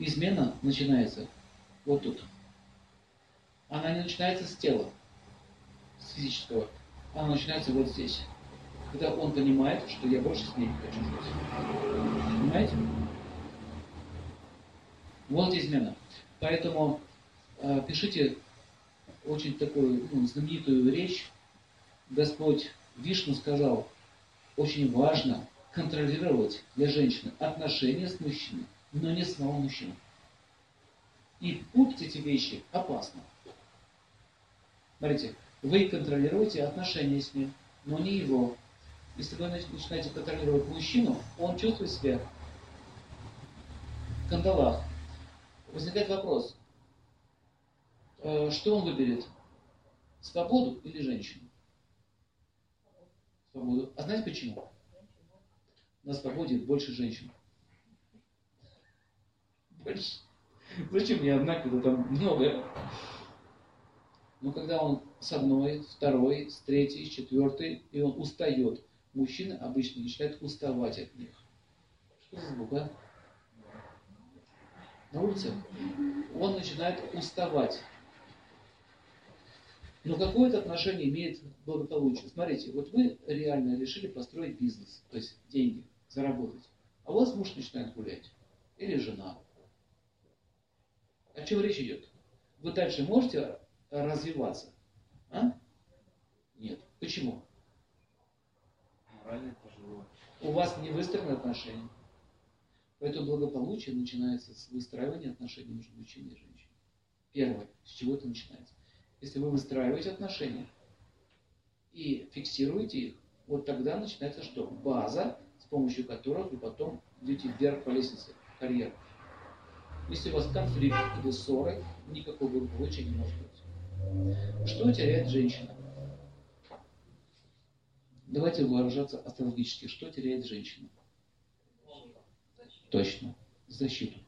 измена начинается вот тут. Она не начинается с тела, с физического. Она начинается вот здесь. Когда он понимает, что я больше с ней не хочу жить. Понимаете? Вот измена. Поэтому э, пишите очень такую ну, знаменитую речь. Господь Вишну сказал, очень важно контролировать для женщины отношения с мужчиной, но не самого мужчину. И путать эти вещи опасно. Смотрите, вы контролируете отношения с ним, но не его. Если вы начинаете контролировать мужчину, он чувствует себя в кандалах. Возникает вопрос, э, что он выберет? Свободу или женщину? Свободу. А знаете почему? На свободе больше женщин. Зачем мне одна, когда там много? Но когда он с одной, второй, с третьей, с четвертой, и он устает, мужчины обычно начинают уставать от них. Что за звук, а? На улице? Он начинает уставать. Но какое-то отношение имеет благополучие. Смотрите, вот вы реально решили построить бизнес, то есть деньги, заработать. А у вас муж начинает гулять. Или жена. О чем речь идет? Вы дальше можете развиваться? А? Нет. Почему? Морально тяжело. У вас не выстроены отношения. Поэтому благополучие начинается с выстраивания отношений между мужчиной и женщиной. Первое, с чего это начинается. Если вы выстраиваете отношения и фиксируете их, вот тогда начинается что? База, с помощью которых вы потом идете вверх по лестнице карьеры. Если у вас конфликт или ссоры, никакого благополучия не может быть. Что теряет женщина? Давайте выражаться астрологически. Что теряет женщина? Точно. Защиту.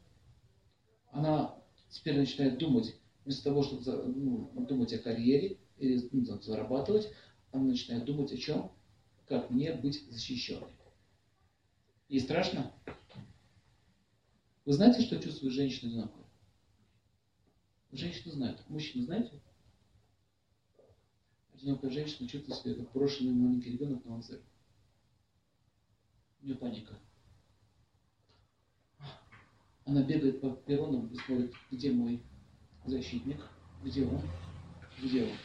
Она теперь начинает думать, вместо того, чтобы ну, думать о карьере или ну, зарабатывать, она начинает думать о чем? Как мне быть защищенной. И страшно? Вы знаете, что чувствует женщина одинокая? Женщины знают. Мужчины знаете? Одинокая женщина чувствует себя как брошенный маленький ребенок на вокзале. У нее паника. Она бегает по перронам и смотрит, где мой защитник, где он, где он.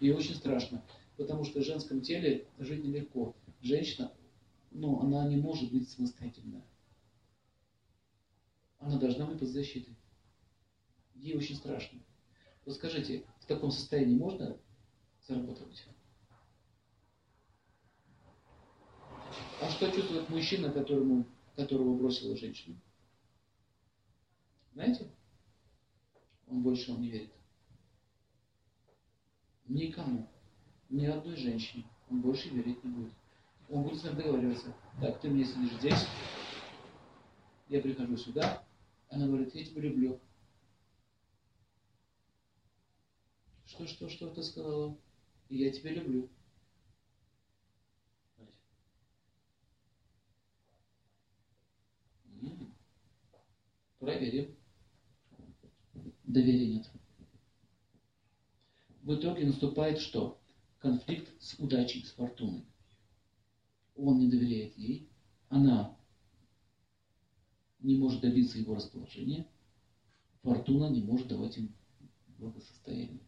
И очень страшно, потому что в женском теле жить нелегко. Женщина, ну, она не может быть самостоятельная. Она должна быть под защитой. Ей очень страшно. Вот скажите, в таком состоянии можно зарабатывать? А что чувствует мужчина, которому, которого бросила женщина? Знаете? Он больше он не верит. Никому. Ни одной женщине. Он больше верить не будет. Он будет с ним договариваться. Так, ты мне сидишь здесь, я прихожу сюда, она говорит, я тебя люблю. Что, что, что ты сказала? Я тебя люблю. Проверим доверия нет. В итоге наступает что? Конфликт с удачей, с фортуной. Он не доверяет ей, она не может добиться его расположения, фортуна не может давать им благосостояние.